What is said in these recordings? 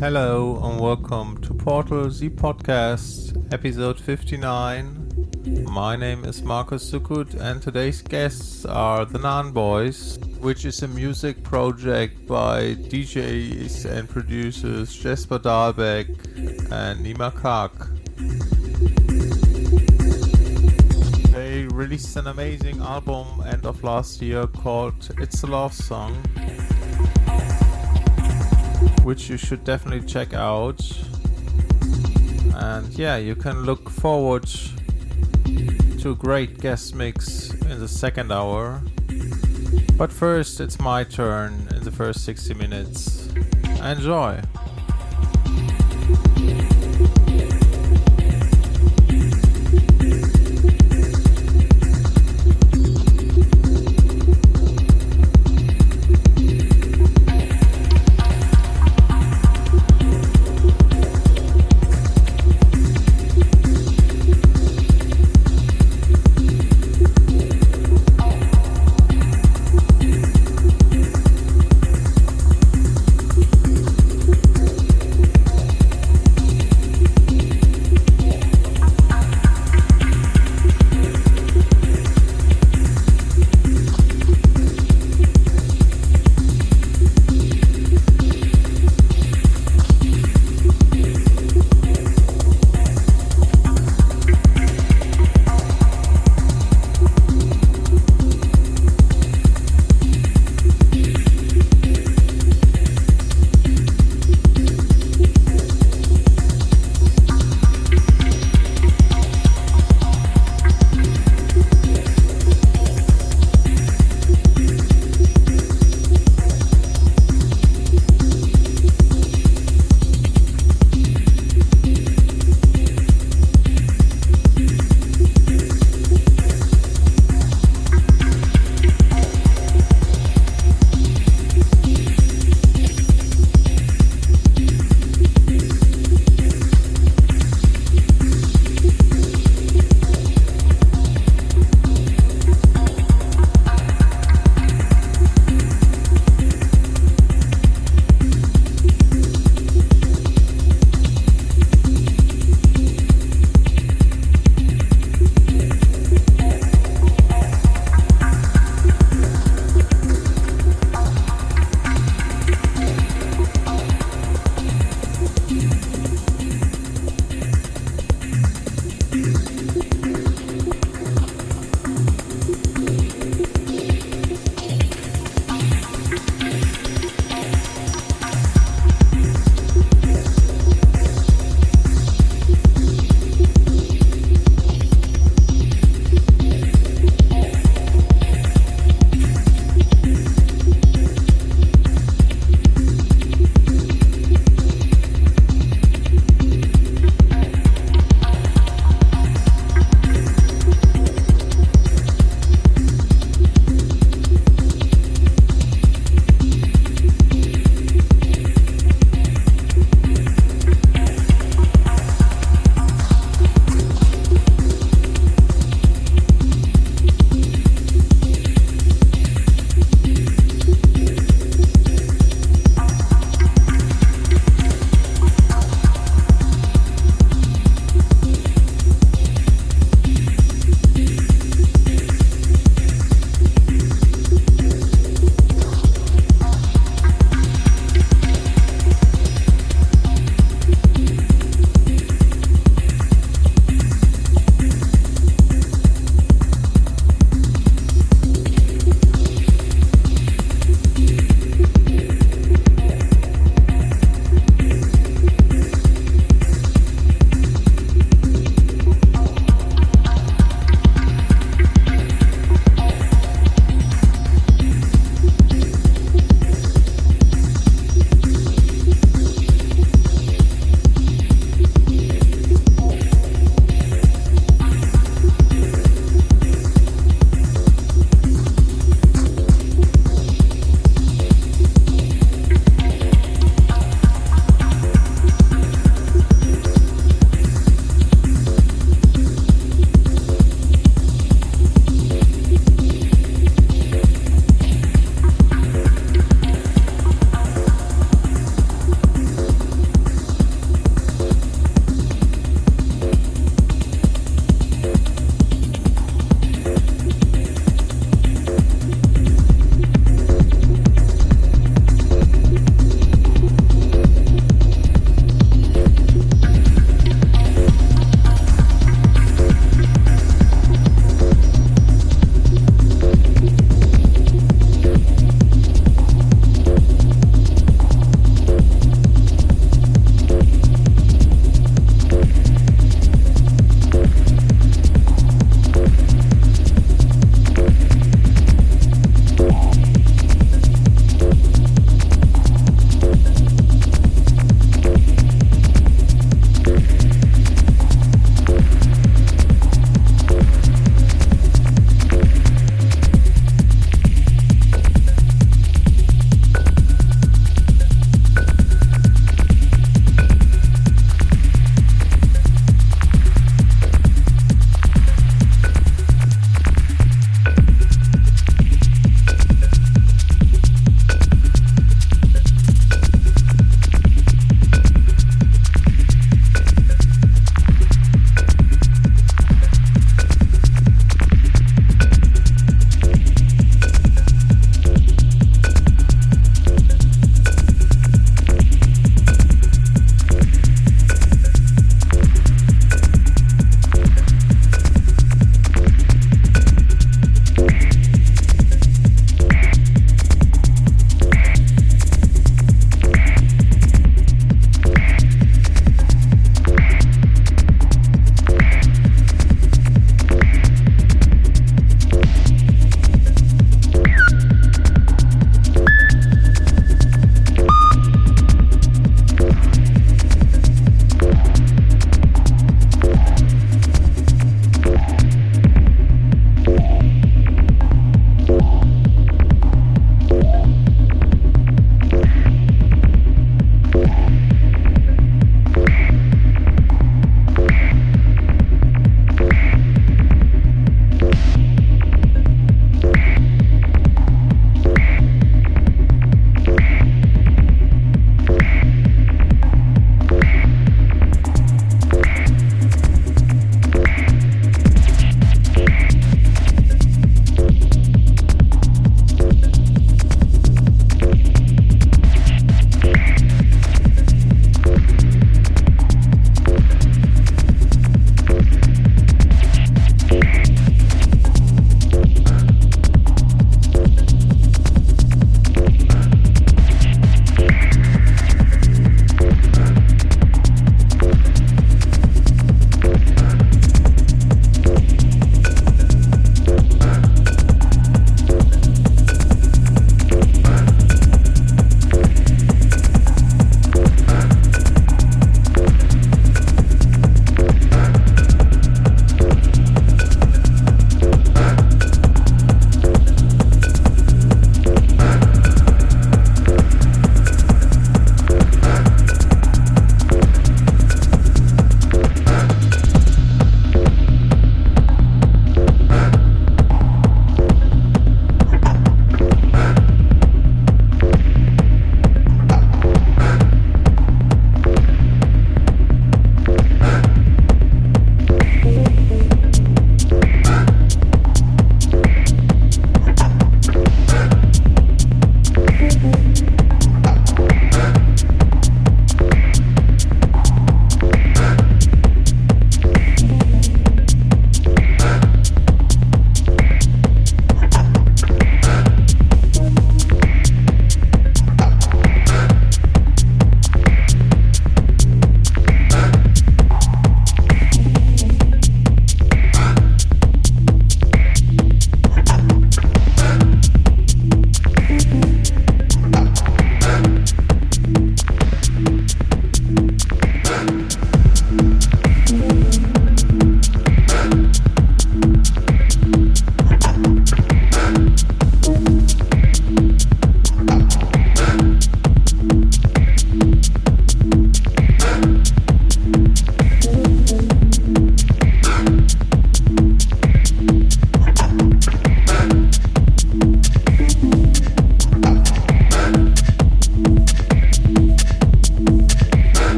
Hello and welcome to Portal Z Podcast, episode 59. My name is Markus Suckut and today's guests are the Naan Boys, which is a music project by DJs and producers Jesper Dahlbäck and Nima Kark. They released an amazing album end of last year called It's a Love Song which you should definitely check out. And yeah, you can look forward to a great guest mix in the second hour. But first, it's my turn in the first 60 minutes. Enjoy!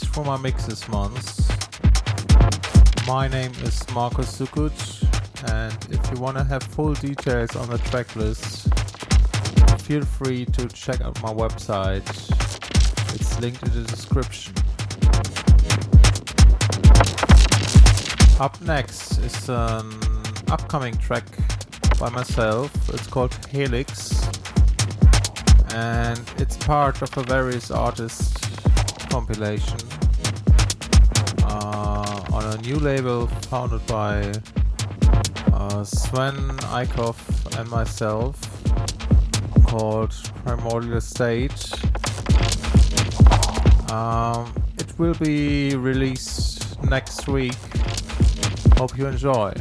Halfway through my mixes month. My name is Markus Suckut, and if you want to have full details on the track list, feel free to check out my website. It's linked in the description. Up next is an upcoming track by myself. It's called Helix and it's part of a various artists compilation new label founded by uh, Sven Eickhoff and myself called Primordial State. Um, it will be released next week. Hope you enjoy.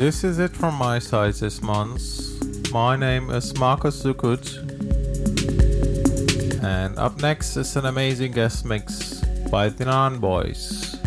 This is it from my side this month. My name is Markus Suckut. And up next is an amazing guest mix by the Naan Boys.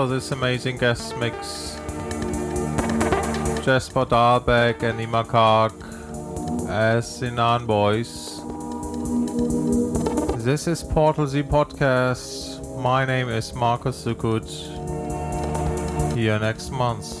For this amazing guest mix. Jesper Dahlbäck and Ima Kark as the Naan Boys. This is Portal Z Podcast. My name is Markus Suckut. See you next month.